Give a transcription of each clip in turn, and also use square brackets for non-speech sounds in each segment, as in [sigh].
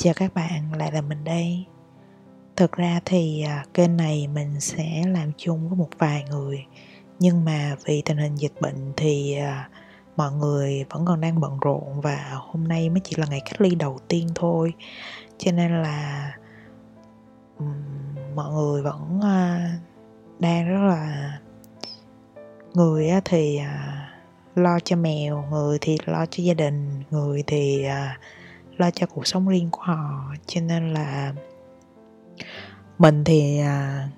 Chào các bạn, lại là mình đây. Thực ra thì à, kênh này mình sẽ làm chung với một vài người Nhưng mà vì tình hình dịch bệnh thì à, mọi người vẫn còn đang bận rộn Và hôm nay mới chỉ là ngày cách ly đầu tiên thôi Cho nên là mọi người vẫn à, đang rất là Người thì lo cho mèo, người thì lo cho gia đình, người thì lo cho cuộc sống riêng của họ. Cho nên là mình thì à,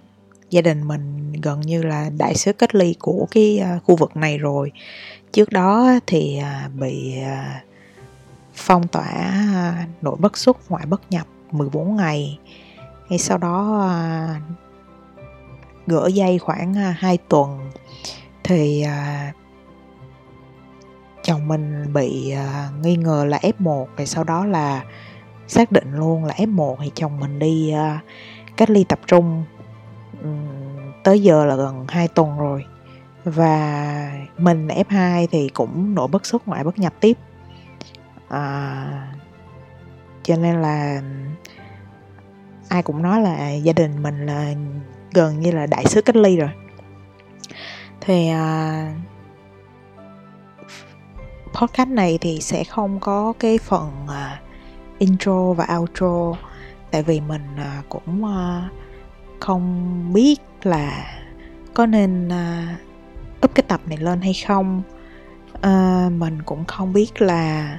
gia đình mình gần như là đại sứ cách ly của cái à, khu vực này rồi. Trước đó thì à, bị à, phong tỏa à, nội bất xuất ngoại bất nhập 14 ngày. Hay sau đó à, gỡ dây khoảng à, 2 tuần thì à, chồng mình bị uh, nghi ngờ là F1 rồi sau đó là xác định luôn là F1 thì chồng mình đi uh, cách ly tập trung um, tới giờ là gần 2 tuần rồi. Và mình F2 thì cũng nội bất xuất ngoại bất nhập tiếp. À, cho nên là ai cũng nói là gia đình mình là gần như là đại sứ cách ly rồi. Thì à, podcast này thì sẽ không có cái phần uh, intro và outro. Tại vì mình uh, cũng uh, không biết là có nên uh, up cái tập này lên hay không. Uh, mình cũng không biết là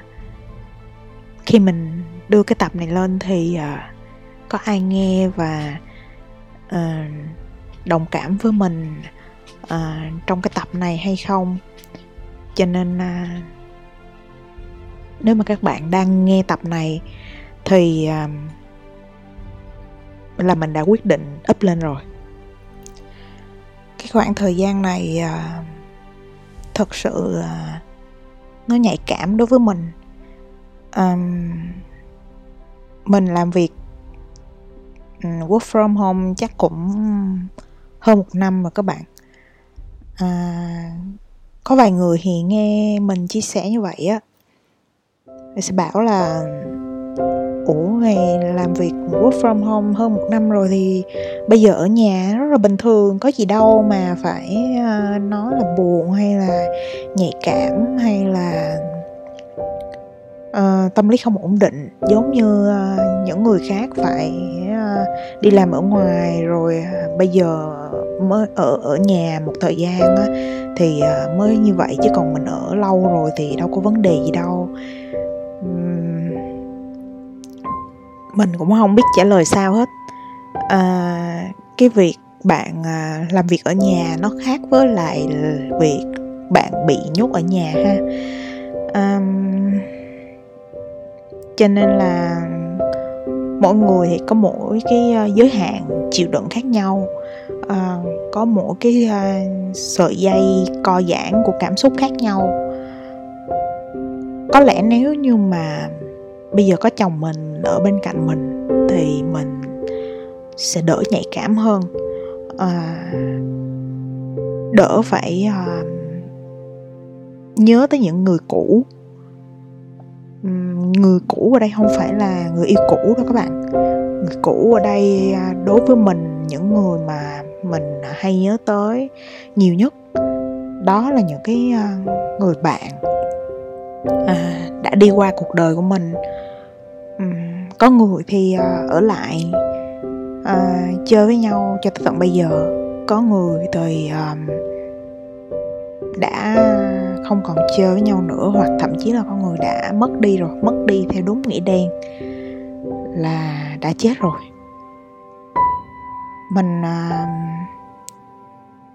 khi mình đưa cái tập này lên thì uh, có ai nghe và uh, đồng cảm với mình uh, trong cái tập này hay không. Cho nên uh, nếu mà các bạn đang nghe tập này thì à, là mình đã quyết định up lên rồi. Cái khoảng thời gian này uh, thật sự uh, nó nhạy cảm đối với mình. Um, mình làm việc ừ, work from home chắc cũng hơn một năm rồi các bạn. À, có vài người thì nghe mình chia sẻ như vậy á. Người sẽ bảo là Ủa ngày làm việc work from home hơn một năm rồi thì bây giờ ở nhà rất là bình thường có gì đâu mà phải ờ, nói là buồn hay là nhạy cảm hay là uh, tâm lý không ổn định. Giống như uh, những người khác phải uh, đi làm ở ngoài rồi uh, bây giờ mới ở ở nhà một thời gian uh, thì uh, mới như vậy chứ còn mình ở lâu rồi thì đâu có vấn đề gì đâu. Mình cũng không biết trả lời sao hết. À, cái việc bạn à, làm việc ở nhà nó khác với lại việc bạn bị nhốt ở nhà ha. À, cho nên là mỗi người thì có mỗi cái à, giới hạn chịu đựng khác nhau. À, có mỗi cái à, sợi dây co giãn của cảm xúc khác nhau. Có lẽ nếu như mà bây giờ có chồng mình ở bên cạnh mình thì mình sẽ đỡ nhạy cảm hơn. À, đỡ phải à, nhớ tới những người cũ. Người cũ ở đây không phải là người yêu cũ đâu các bạn. Người cũ ở đây à, đối với mình những người mà mình hay nhớ tới nhiều nhất đó là những cái à, người bạn à, đã đi qua cuộc đời của mình um, có người thì uh, ở lại uh, chơi với nhau cho tới tận bây giờ. Có người thì um, đã không còn chơi với nhau nữa hoặc thậm chí là có người đã mất đi rồi mất đi theo đúng nghĩa đen là đã chết rồi. Mình uh,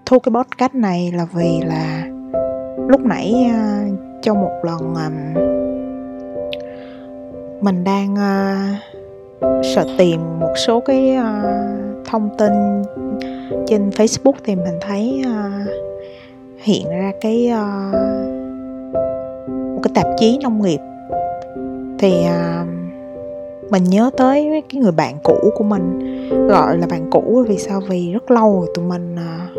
thu cái podcast này là vì là lúc nãy uh, trong một lần um, mình đang uh, sợ tìm một số cái uh, thông tin trên Facebook thì mình thấy uh, hiện ra cái uh, một cái tạp chí nông nghiệp. Thì uh, mình nhớ tới cái người bạn cũ của mình gọi là bạn cũ vì sao? Vì rất lâu rồi tụi mình uh,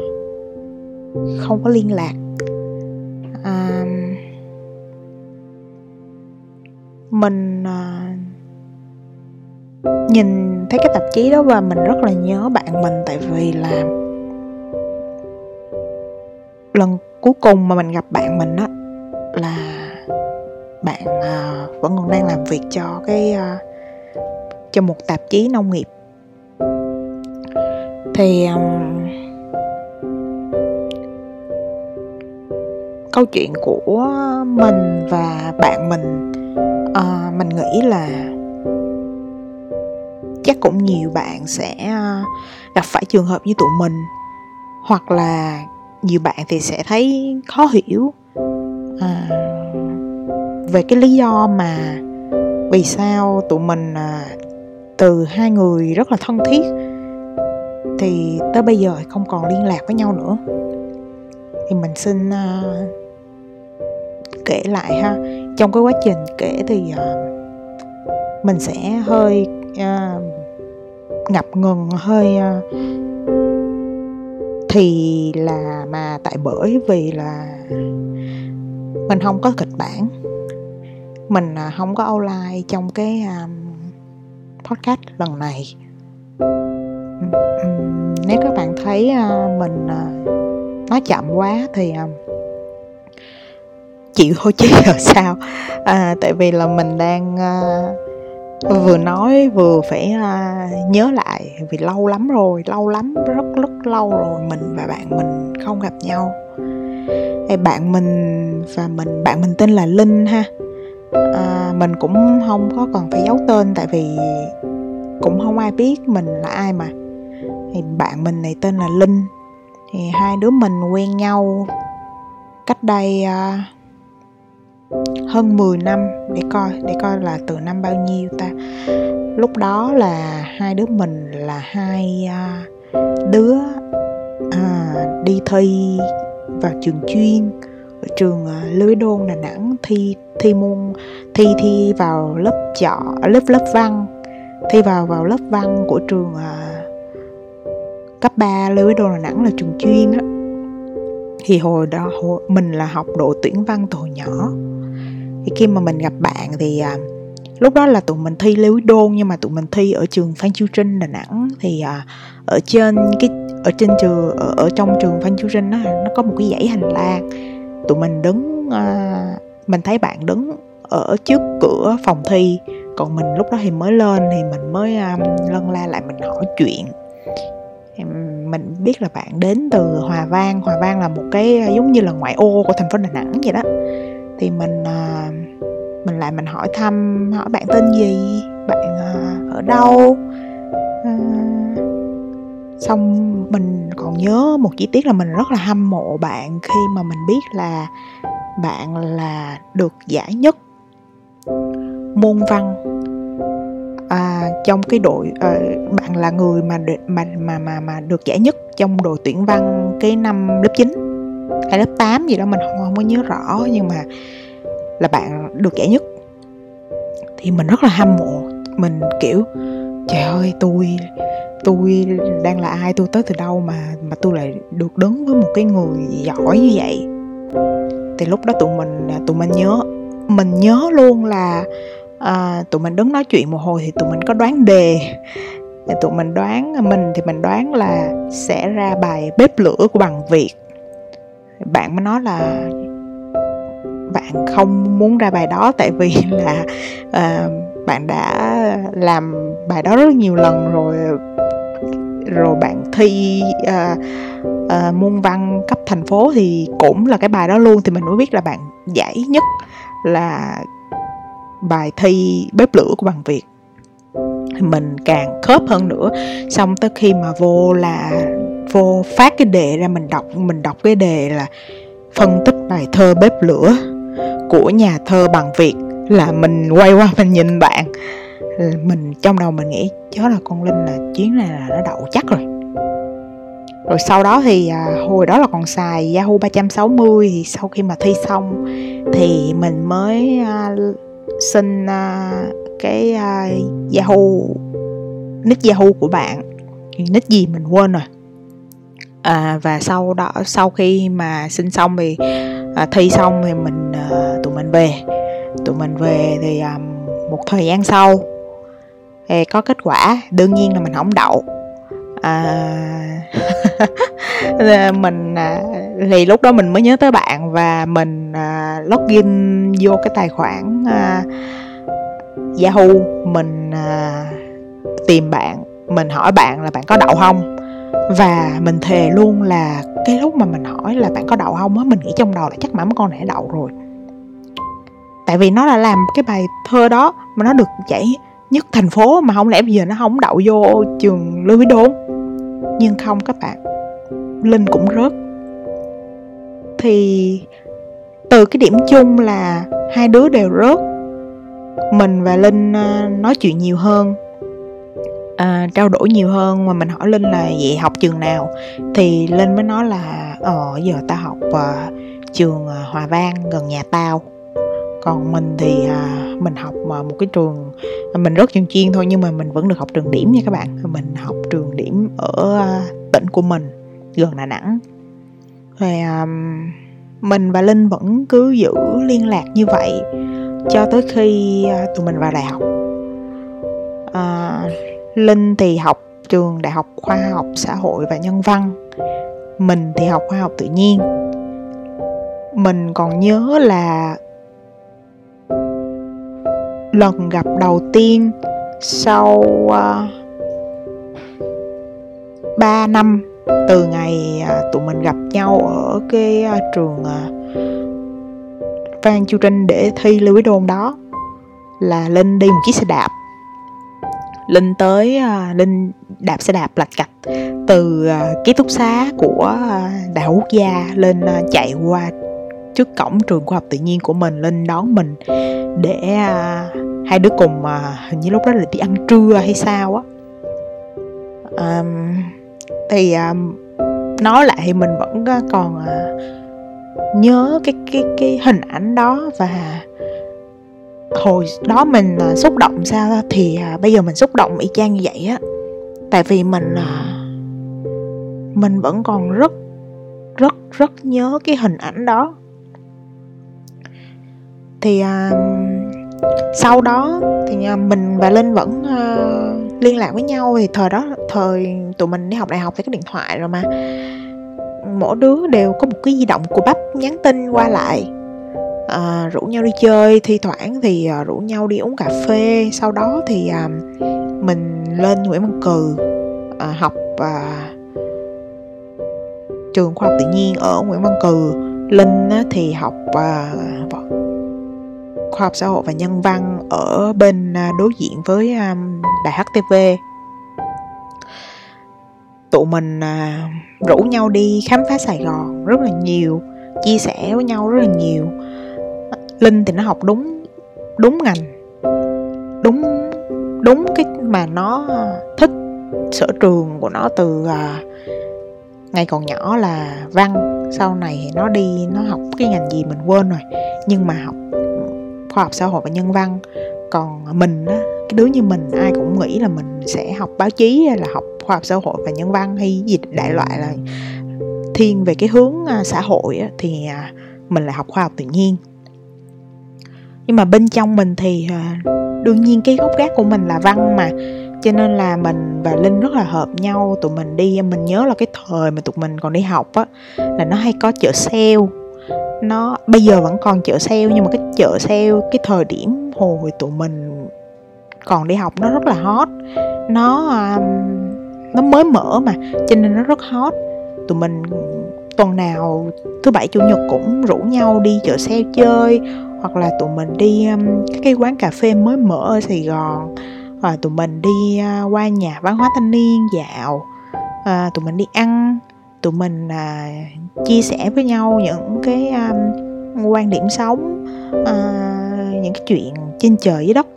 không có liên lạc. Mình uh, nhìn thấy cái tạp chí đó và mình rất là nhớ bạn mình tại vì là lần cuối cùng mà mình gặp bạn mình á là bạn uh, vẫn còn đang làm việc cho cái uh, cho một tạp chí nông nghiệp. Thì um, câu chuyện của mình và bạn mình à, mình nghĩ là chắc cũng nhiều bạn sẽ ờ, gặp phải trường hợp như tụi mình hoặc là nhiều bạn thì sẽ thấy khó hiểu. À, về cái lý do mà vì sao tụi mình à, từ hai người rất là thân thiết thì tới bây giờ không còn liên lạc với nhau nữa. Thì mình xin uh, kể lại ha. Trong cái quá trình kể thì uh, mình sẽ hơi uh, ngập ngừng hơi uh, thì là mà tại bởi vì là mình không có kịch bản. Mình uh, không có outline trong cái um, podcast lần này. Nếu các bạn thấy uh, mình uh, nói chậm quá thì uh, chịu thôi chứ giờ sao? À, tại vì là mình đang à, vừa nói vừa phải à, nhớ lại vì lâu lắm rồi lâu lắm rất rất lâu rồi mình và bạn mình không gặp nhau. Thì bạn mình và mình bạn mình tên là linh ha. À, mình cũng không có còn phải giấu tên tại vì cũng không ai biết mình là ai mà. Thì bạn mình này tên là linh. Thì hai đứa mình quen nhau cách đây uh, hơn 10 năm để coi để coi là từ năm bao nhiêu ta. Lúc đó là hai đứa mình là hai uh, đứa uh, đi thi vào trường chuyên ở trường uh, Lưới Đôn Đà Nẵng thi thi môn thi thi vào lớp chọ lớp lớp văn thi vào vào lớp văn của trường uh, cấp 3 Lưới Đôn Đà Nẵng là trường chuyên á. Thì hồi đó hồi, mình là học độ tuyển văn từ hồi nhỏ thì khi mà mình gặp bạn thì à, lúc đó là tụi mình thi lưu Đôn nhưng mà tụi mình thi ở trường Phan Chu Trinh Đà Nẵng. Thì à, ở trên cái ở trên trường ở, ở trong trường Phan Chu Trinh đó, nó có một cái dãy hành lang. Tụi mình đứng à, mình thấy bạn đứng ở trước cửa phòng thi. Còn mình lúc đó thì mới lên thì mình mới um, lân la lại mình hỏi chuyện. Mình biết là bạn đến từ Hòa Vang. Hòa Vang là một cái à, giống như là ngoại ô của thành phố Đà Nẵng vậy đó thì mình uh, mình lại mình hỏi thăm hỏi bạn tên gì? Bạn uh, ở đâu? Uh, xong mình còn nhớ một chi tiết là mình rất là hâm mộ bạn khi mà mình biết là bạn là được giải nhất môn văn. À, trong cái đội à, bạn là người mà mà mà mà mà được giải nhất trong đội tuyển văn cái năm lớp 9 hay lớp 8 gì đó mình không, không có nhớ rõ nhưng mà là bạn được giải nhất. Thì mình rất là hâm mộ mình kiểu trời ơi tôi tôi đang là ai tôi tới từ đâu mà mà tôi lại được đứng với một cái người giỏi như vậy? Thì lúc đó tụi mình à, tụi mình nhớ mình nhớ luôn là à, tụi mình đứng nói chuyện một hồi thì tụi mình có đoán đề. Tụi mình đoán mình thì mình đoán là sẽ ra bài bếp lửa của bằng việt bạn mới nói là bạn không muốn ra bài đó tại vì [laughs] là uh, bạn đã làm bài đó rất nhiều lần rồi. Rồi bạn thi uh, uh, môn văn cấp thành phố thì cũng là cái bài đó luôn thì mình mới biết là bạn giải nhất là bài thi bếp lửa của bằng việt. Thì mình càng khớp hơn nữa xong tới khi mà vô là vô phát cái đề ra mình đọc mình đọc cái đề là phân tích bài thơ bếp lửa của nhà thơ bằng việt là mình quay qua mình nhìn bạn. Mình trong đầu mình nghĩ chó là con linh là chuyến này là nó đậu chắc rồi. Rồi sau đó thì à, hồi đó là còn xài Yahoo 360 thì sau khi mà thi xong thì mình mới à, xin à, cái à, Yahoo nick Yahoo của bạn. Nick gì mình quên rồi à, và sau đó sau khi mà xin xong thì à, thi xong thì mình à, tụi mình về. Tụi mình về thì à, một thời gian sau thì có kết quả. Đương nhiên là mình không đậu. À, [laughs] mình à, thì lúc đó mình mới nhớ tới bạn và mình à, login vô cái tài khoản à, Yahoo. Mình à, tìm bạn. Mình hỏi bạn là bạn có đậu không? Và mình thề luôn là cái lúc mà mình hỏi là bạn có đậu không á, mình nghĩ trong đầu là chắc mắm con đã đậu rồi. Tại vì nó đã làm cái bài thơ đó mà nó được giải nhất thành phố mà không lẽ bây giờ nó không đậu vô trường Lưu Quý Đôn. Nhưng không các bạn, Linh cũng rớt. Thì từ cái điểm chung là hai đứa đều rớt. Mình và Linh à, nói chuyện nhiều hơn à, trao đổi nhiều hơn. Mà mình hỏi linh là vậy học trường nào? Thì linh mới nói là ờ giờ ta học uh, trường uh, hòa vang gần nhà tao. Còn mình thì uh, mình học uh, một cái trường à, mình rất chuyên chuyên thôi nhưng mà mình vẫn được học trường điểm nha các bạn. Mình học trường điểm ở uh, tỉnh của mình gần đà nẵng. Thì um, mình và linh vẫn cứ giữ liên lạc như vậy cho tới khi uh, tụi mình vào đại học. Uh, Linh thì học trường Đại học Khoa học Xã hội và Nhân văn. Mình thì học khoa học tự nhiên. Mình còn nhớ là lần gặp đầu tiên sau à, uh, 3 năm từ ngày uh, tụi mình gặp nhau ở cái uh, trường uh, Phan Chu Trinh để thi Lưu Ý Đôn đó là Linh đi một chiếc xe đạp linh tới à, linh đạp xe đạp lạch cạch từ à, ký túc xá của à, đại học quốc gia lên chạy qua trước cổng trường khoa học tự nhiên của mình lên đón mình để hai đứa cùng uh, hình như lúc đó là đi ăn trưa hay sao á. Um, thì um, nói lại thì mình vẫn còn uh, nhớ cái cái cái hình ảnh đó và hồi đó mình à, xúc động sao thì à, bây giờ mình xúc động y chang như vậy á. Tại vì mình à, mình vẫn còn rất rất rất nhớ cái hình ảnh đó. Thì à, sau đó thì à, mình và linh vẫn à, liên lạc với nhau. Thì thời đó thời tụi mình đi học đại học thì có điện thoại rồi mà. Mỗi đứa đều có một cái di động của bắp nhắn tin qua lại à, rủ nhau đi chơi thi thoảng thì à, rủ nhau đi uống cà phê. Sau đó thì à, mình lên nguyễn văn cừ à, học à, trường khoa học tự nhiên ở nguyễn văn cừ. Linh á, thì học à, khoa học xã hội và nhân văn ở bên à, đối diện với à, đài htv tụi mình à, rủ nhau đi khám phá sài gòn rất là nhiều chia sẻ với nhau rất là nhiều linh thì nó học đúng đúng ngành đúng đúng cái mà nó thích sở trường của nó từ à, ngày còn nhỏ là văn. Sau này nó đi nó học cái ngành gì mình quên rồi. Nhưng mà học khoa học xã hội và nhân văn. Còn mình á cái đứa như mình ai cũng nghĩ là mình sẽ học báo chí hay là học khoa học xã hội và nhân văn hay gì đại loại là thiên về cái hướng à, xã hội á, thì à, mình lại học khoa học tự nhiên nhưng mà bên trong mình thì à, đương nhiên cái gốc gác của mình là văn mà. Cho nên là mình và linh rất là hợp nhau. Tụi mình đi mình nhớ là cái thời mà tụi mình còn đi học á là nó hay có chợ sale. Nó bây giờ vẫn còn chợ sale nhưng mà cái chợ sale cái thời điểm hồi tụi mình còn đi học nó rất là hot. Nó um, nó mới mở mà cho nên nó rất hot. Tụi mình tuần nào thứ bảy chủ nhật cũng rủ nhau đi chợ xe chơi hoặc là tụi mình đi um, cái quán cà phê mới mở ở Sài Gòn. Và tụi mình đi uh, qua nhà văn hóa thanh niên dạo uh, tụi mình đi ăn tụi mình uh, chia sẻ với nhau những cái um, quan điểm sống uh, những cái chuyện trên trời dưới đất.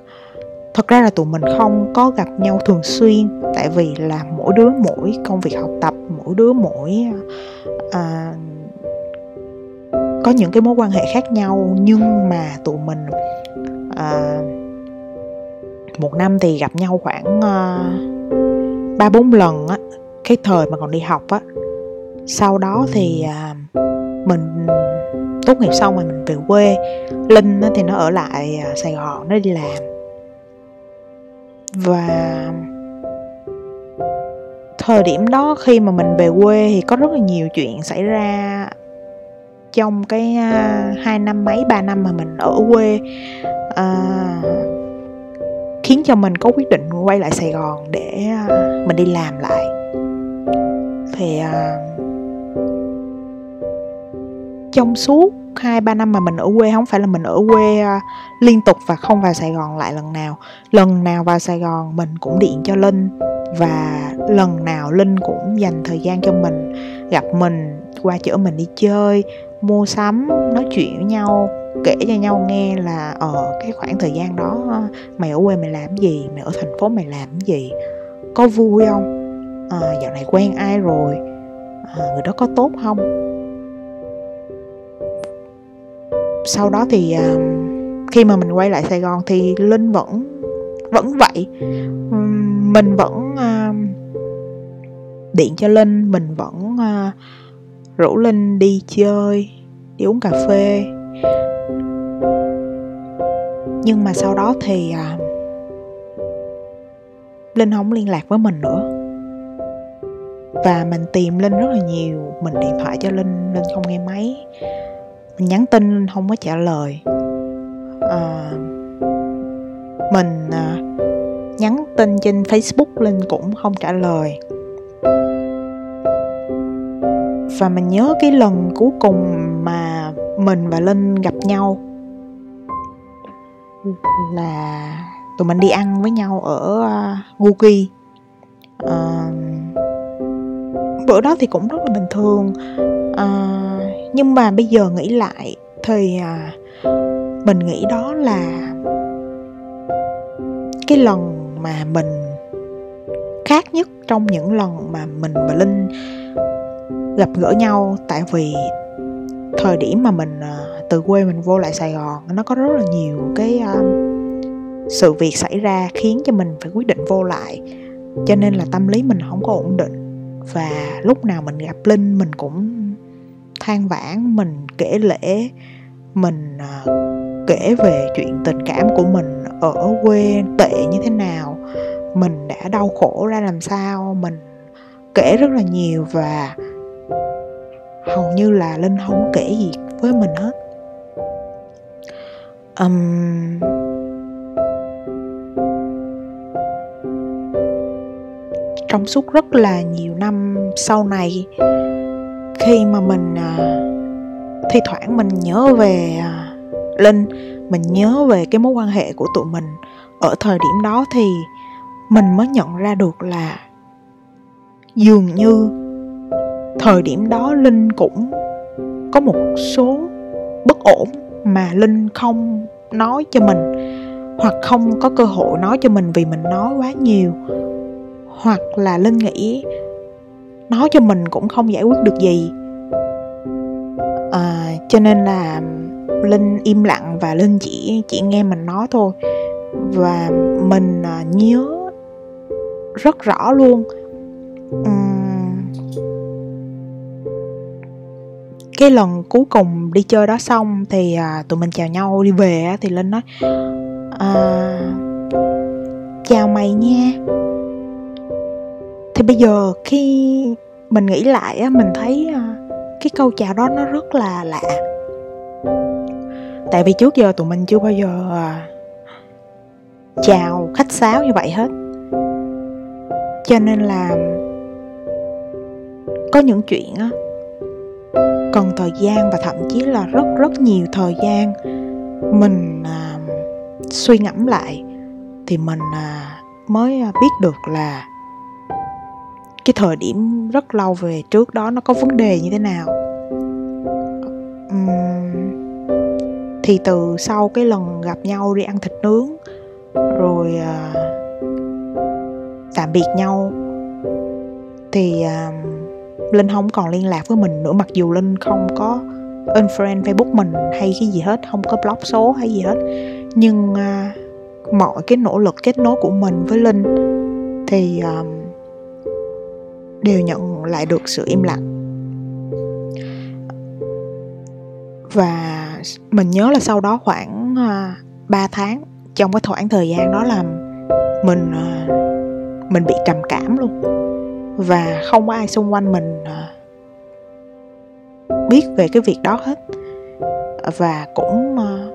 Thật ra là tụi mình không có gặp nhau thường xuyên tại vì là mỗi đứa mỗi công việc học tập mỗi đứa mỗi uh, có những cái mối quan hệ khác nhau nhưng mà tụi mình à, một năm thì gặp nhau khoảng ba uh, bốn lần á cái thời mà còn đi học á. Sau đó thì uh, mình tốt nghiệp xong rồi mình về quê. Linh á, thì nó ở lại uh, sài gòn nó đi làm. Và thời điểm đó khi mà mình về quê thì có rất là nhiều chuyện xảy ra trong cái uh, hai năm mấy ba năm mà mình ở quê uh, khiến cho mình có quyết định quay lại Sài Gòn để uh, mình đi làm lại. Thì uh, trong suốt hai ba năm mà mình ở quê không phải là mình ở quê uh, liên tục và không vào Sài Gòn lại lần nào lần nào vào Sài Gòn mình cũng điện cho Linh và lần nào Linh cũng dành thời gian cho mình gặp mình qua chở mình đi chơi mua sắm nói chuyện với nhau kể cho nhau nghe là ở ờ, cái khoảng thời gian đó ờ, mày ở quê mày làm gì mày ở thành phố mày làm gì có vui không? À, dạo này quen ai rồi? À, người đó có tốt không? Sau đó thì à, khi mà mình quay lại Sài Gòn thì Linh vẫn vẫn vậy. Mình vẫn điện cho Linh mình vẫn uh, rủ Linh đi chơi đi uống cà phê. Nhưng mà sau đó thì uh, Linh không liên lạc với mình nữa. Và mình tìm Linh rất là nhiều mình điện thoại cho Linh Linh không nghe máy. Mình nhắn tin Linh không có trả lời. À, mình à, nhắn tin trên Facebook Linh cũng không trả lời. Và mình nhớ cái lần cuối cùng mà mình và Linh gặp nhau là tụi mình đi ăn với nhau ở uh, Gugi bữa đó thì cũng rất là bình thường. À, nhưng mà bây giờ nghĩ lại thì à, mình nghĩ đó là cái lần mà mình khác nhất trong những lần mà mình và linh gặp gỡ nhau. Tại vì thời điểm mà mình à, từ quê mình vô lại sài gòn nó có rất là nhiều cái um, sự việc xảy ra khiến cho mình phải quyết định vô lại. Cho nên là tâm lý mình không có ổn định. Và lúc nào mình gặp linh mình cũng than vãn mình kể lễ mình uh, kể về chuyện tình cảm của mình ở quê tệ như thế nào mình đã đau khổ ra làm sao mình kể rất là nhiều. Và hầu như là linh không kể gì với mình hết. Um, trong suốt rất là nhiều năm sau này khi mà mình uh, thi thoảng mình nhớ về uh, linh mình nhớ về cái mối quan hệ của tụi mình ở thời điểm đó thì mình mới nhận ra được là dường như thời điểm đó linh cũng có một số bất ổn mà linh không nói cho mình hoặc không có cơ hội nói cho mình vì mình nói quá nhiều. Hoặc là linh nghĩ nói cho mình cũng không giải quyết được gì. À, cho nên là linh im lặng và linh chỉ chỉ nghe mình nói thôi. Và mình à, nhớ rất rõ luôn uhm, cái lần cuối cùng đi chơi đó xong thì à, tụi mình chào nhau đi về thì linh nói à, chào mày nha. Thì bây giờ khi mình nghĩ lại á mình thấy à, cái câu chào đó nó rất là lạ. Tại vì trước giờ tụi mình chưa bao giờ à, chào khách sáo như vậy hết. Cho nên là có những chuyện á cần thời gian và thậm chí là rất rất nhiều thời gian mình à, suy ngẫm lại thì mình à, mới à, biết được là cái thời điểm rất lâu về trước đó nó có vấn đề như thế nào. Uhm, thì từ sau cái lần gặp nhau đi ăn thịt nướng rồi à, tạm biệt nhau thì à, linh không còn liên lạc với mình nữa mặc dù linh không có unfriend facebook mình hay cái gì hết không có block số hay gì hết. Nhưng à, mọi cái nỗ lực kết nối của mình với linh thì à, đều nhận lại được sự im lặng. Và mình nhớ là sau đó khoảng à, 3 tháng trong cái khoảng thời gian đó là mình à, mình bị trầm cảm luôn và không có ai xung quanh mình à, biết về cái việc đó hết. Và cũng à,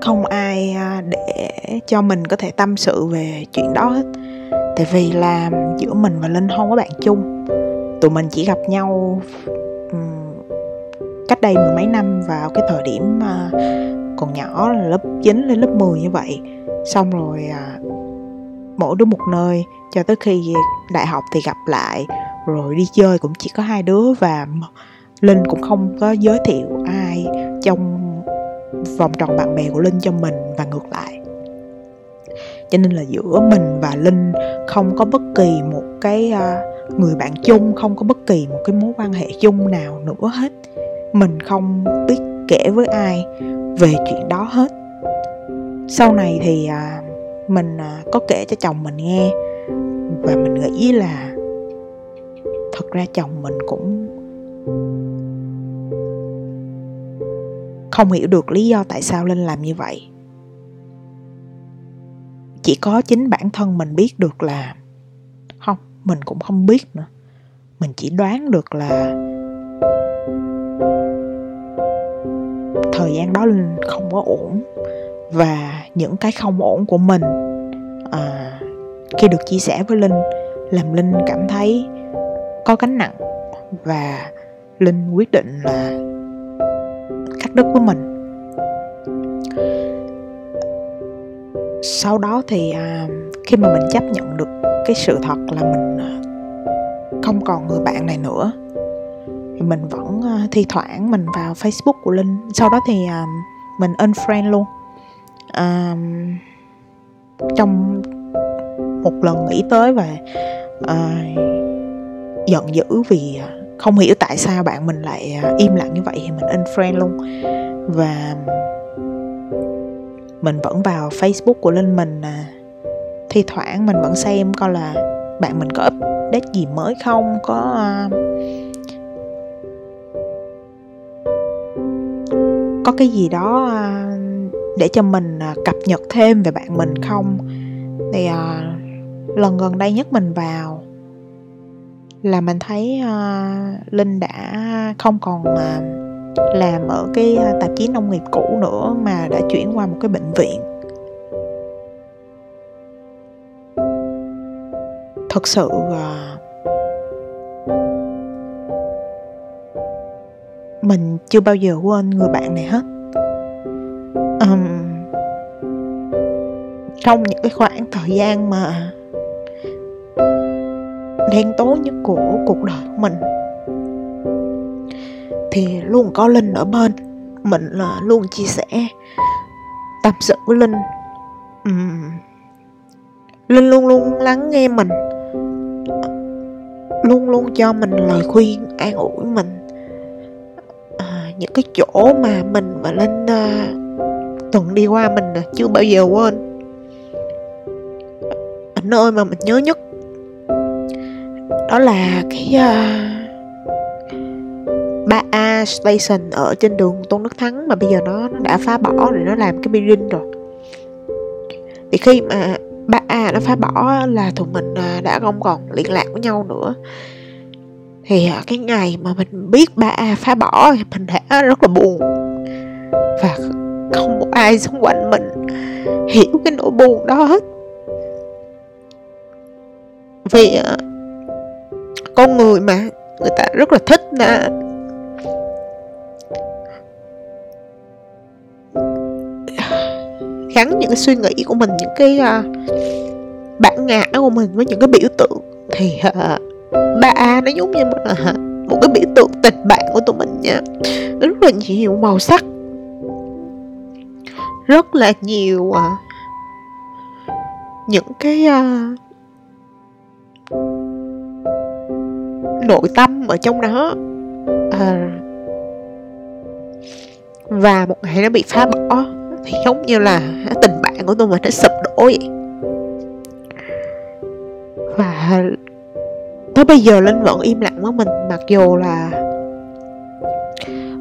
không ai à, để cho mình có thể tâm sự về chuyện đó hết. Tại vì là giữa mình và linh không có bạn chung. Tụi mình chỉ gặp nhau cách đây mười mấy năm vào cái thời điểm còn nhỏ là lớp 9 lên lớp 10 như vậy. Xong rồi mỗi đứa một nơi cho tới khi đại học thì gặp lại. Rồi đi chơi cũng chỉ có hai đứa và linh cũng không có giới thiệu ai trong vòng tròn bạn bè của linh cho mình và ngược lại. Cho nên là giữa mình và linh không có bất kỳ một cái uh, người bạn chung không có bất kỳ một cái mối quan hệ chung nào nữa hết. Mình không biết kể với ai về chuyện đó hết. Sau này thì uh, mình à, có kể cho chồng mình nghe. Và mình nghĩ là thật ra chồng mình cũng không hiểu được lý do tại sao linh làm như vậy. Chỉ có chính bản thân mình biết được là, không, mình cũng không biết nữa. Mình chỉ đoán được là thời gian đó linh không có ổn và những cái không ổn của mình. À, khi được chia sẻ với linh làm linh cảm thấy có gánh nặng và linh quyết định là cắt đứt với mình. Sau đó thì à, khi mà mình chấp nhận được cái sự thật là mình à, không còn người bạn này nữa thì mình vẫn à, thi thoảng mình vào facebook của linh. Sau đó thì à, mình unfriend luôn uh, trong một lần nghĩ tới và uh, ờ, giận dữ vì ờ, không hiểu tại sao bạn mình lại ờ, im lặng như vậy thì mình unfriend luôn. Và mình vẫn vào facebook của linh mình à, thi thoảng mình vẫn xem coi là bạn mình có update gì mới không có uh, có cái gì đó uh, để cho mình à, cập nhật thêm về bạn mình không? Thì uh, lần gần đây nhất mình vào là mình thấy uh, linh đã không còn uh, làm ở cái tạp chí nông nghiệp cũ nữa mà đã chuyển qua một cái bệnh viện. Thật sự uh, mình chưa bao giờ quên người bạn này hết um, trong những cái khoảng thời gian mà đen tối nhất của cuộc đời của mình thì luôn có linh ở bên. Mình là luôn chia sẻ tâm sự với linh. Um, linh luôn luôn lắng nghe mình. Luôn luôn cho mình lời khuyên an ủi mình. À, những cái chỗ mà mình và linh uh, từng đi qua mình là chưa bao giờ quên. Ở nơi mà mình nhớ nhất đó là cái uh, ba A Station ở trên đường Tôn Đức Thắng mà bây giờ nó, nó đã phá bỏ rồi nó làm cái building rồi. Thì khi mà ba A nó phá bỏ là tụi mình uh, đã không còn liên lạc với nhau nữa. Thì uh, cái ngày mà mình biết ba A phá bỏ thì mình đã rất là buồn. Và không một ai xung quanh mình hiểu cái nỗi buồn đó hết. Vì à, con người mà người ta rất là thích là gắn những cái suy nghĩ của mình những cái uh, bản ngã của mình với những cái biểu tượng thì uh, ba a nó giống như một cái biểu tượng tình bạn của tụi mình nha. Rất là nhiều màu sắc rất là nhiều à, những cái à, nội tâm ở trong đó à, và một ngày nó bị phá bỏ thì giống như là tình bạn của tôi mà nó sụp đổ vậy. Và tới bây giờ linh vẫn im lặng với mình mặc dù là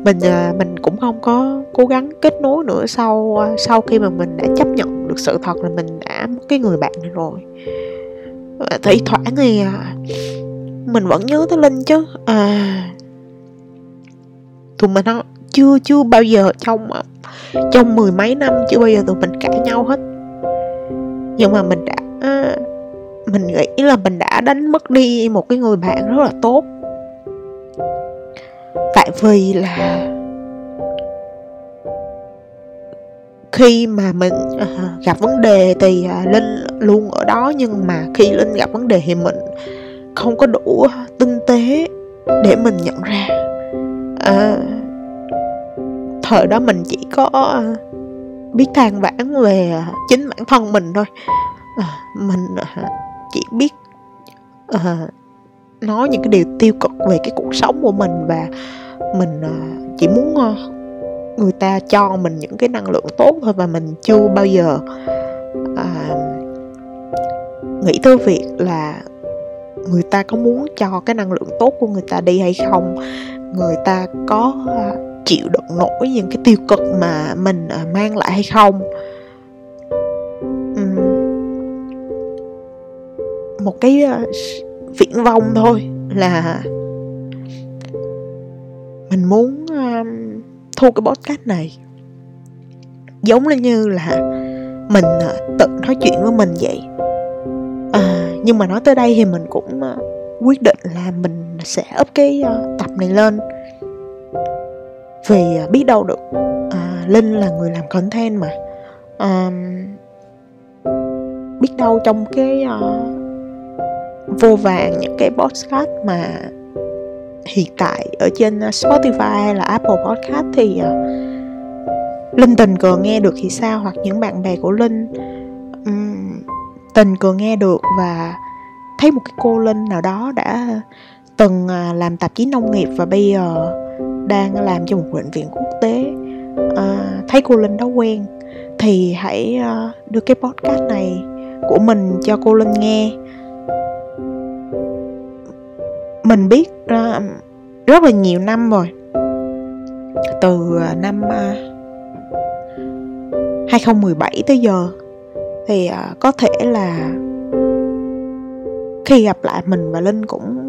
mình à, mình cũng không có cố gắng kết nối nữa sau à, sau khi mà mình đã chấp nhận được sự thật là mình đã mất cái người bạn này rồi. Thi thoảng thì à, mình vẫn nhớ tới linh chứ. À tụi mình chưa chưa bao giờ trong trong mười mấy năm chưa bao giờ tụi mình cãi nhau hết. Nhưng mà mình đã mình nghĩ là mình đã đánh mất đi một cái người bạn rất là tốt tại vì là khi mà mình uh, gặp vấn đề thì uh, linh luôn ở đó nhưng mà khi linh gặp vấn đề thì mình không có đủ tinh tế để mình nhận ra. Uh, thời đó mình chỉ có biết than vãn về chính bản thân mình thôi. Uh, mình uh, chỉ biết uh, nói những cái điều tiêu cực về cái cuộc sống của mình và mình à, chỉ muốn ờ, người ta cho mình những cái năng lượng tốt thôi và mình chưa bao giờ à, nghĩ tới việc là người ta có muốn cho cái năng lượng tốt của người ta đi hay không. Người ta có à, chịu đựng nổi những cái tiêu cực mà mình à, mang lại hay không. Một cái viễn vông thôi là mình muốn thu cái podcast này. Giống như là mình à, tự nói chuyện với mình vậy. À, nhưng mà nói tới đây thì mình cũng à, quyết định là mình sẽ up cái à, tập này lên. Vì biết đâu được à, linh là người làm content mà. À, biết đâu trong cái uh, vô vàng những cái podcast mà hiện tại ở trên uh, Spotify hay là Apple Podcast thì ờ, Linh tình cờ nghe được thì sao? Hoặc những bạn bè của Linh um, tình cờ nghe được và thấy một cái cô Linh nào đó đã từng ờ, làm tạp chí nông nghiệp và bây giờ đang làm cho một bệnh viện quốc tế uh, thấy cô Linh đó quen thì hãy uh, đưa cái podcast này của mình cho cô Linh nghe mình biết uh, rất là nhiều năm rồi. Từ à, năm à, uh, 2017 tới giờ thì uh, có thể là khi gặp lại mình và linh cũng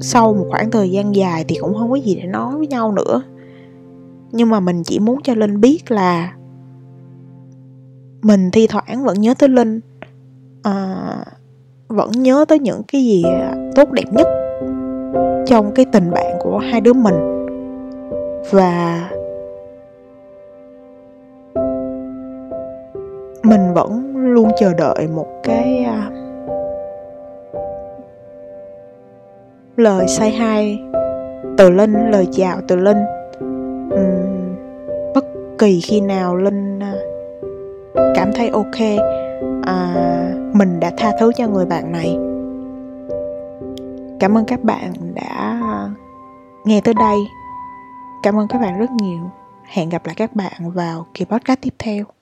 sau một khoảng thời gian dài thì cũng không có gì để nói với nhau nữa. Nhưng mà mình chỉ muốn cho linh biết là mình thi thoảng vẫn nhớ tới linh. À, vẫn nhớ tới những cái gì à, tốt đẹp nhất trong cái tình bạn của hai đứa mình. Và mình vẫn luôn chờ đợi một cái à, lời say hai từ linh, lời chào từ linh. Bất kỳ khi nào linh à, cảm thấy ok à, mình đã tha thứ cho người bạn này. Cảm ơn các bạn đã nghe tới đây. Cảm ơn các bạn rất nhiều. Hẹn gặp lại các bạn vào kỳ podcast tiếp theo.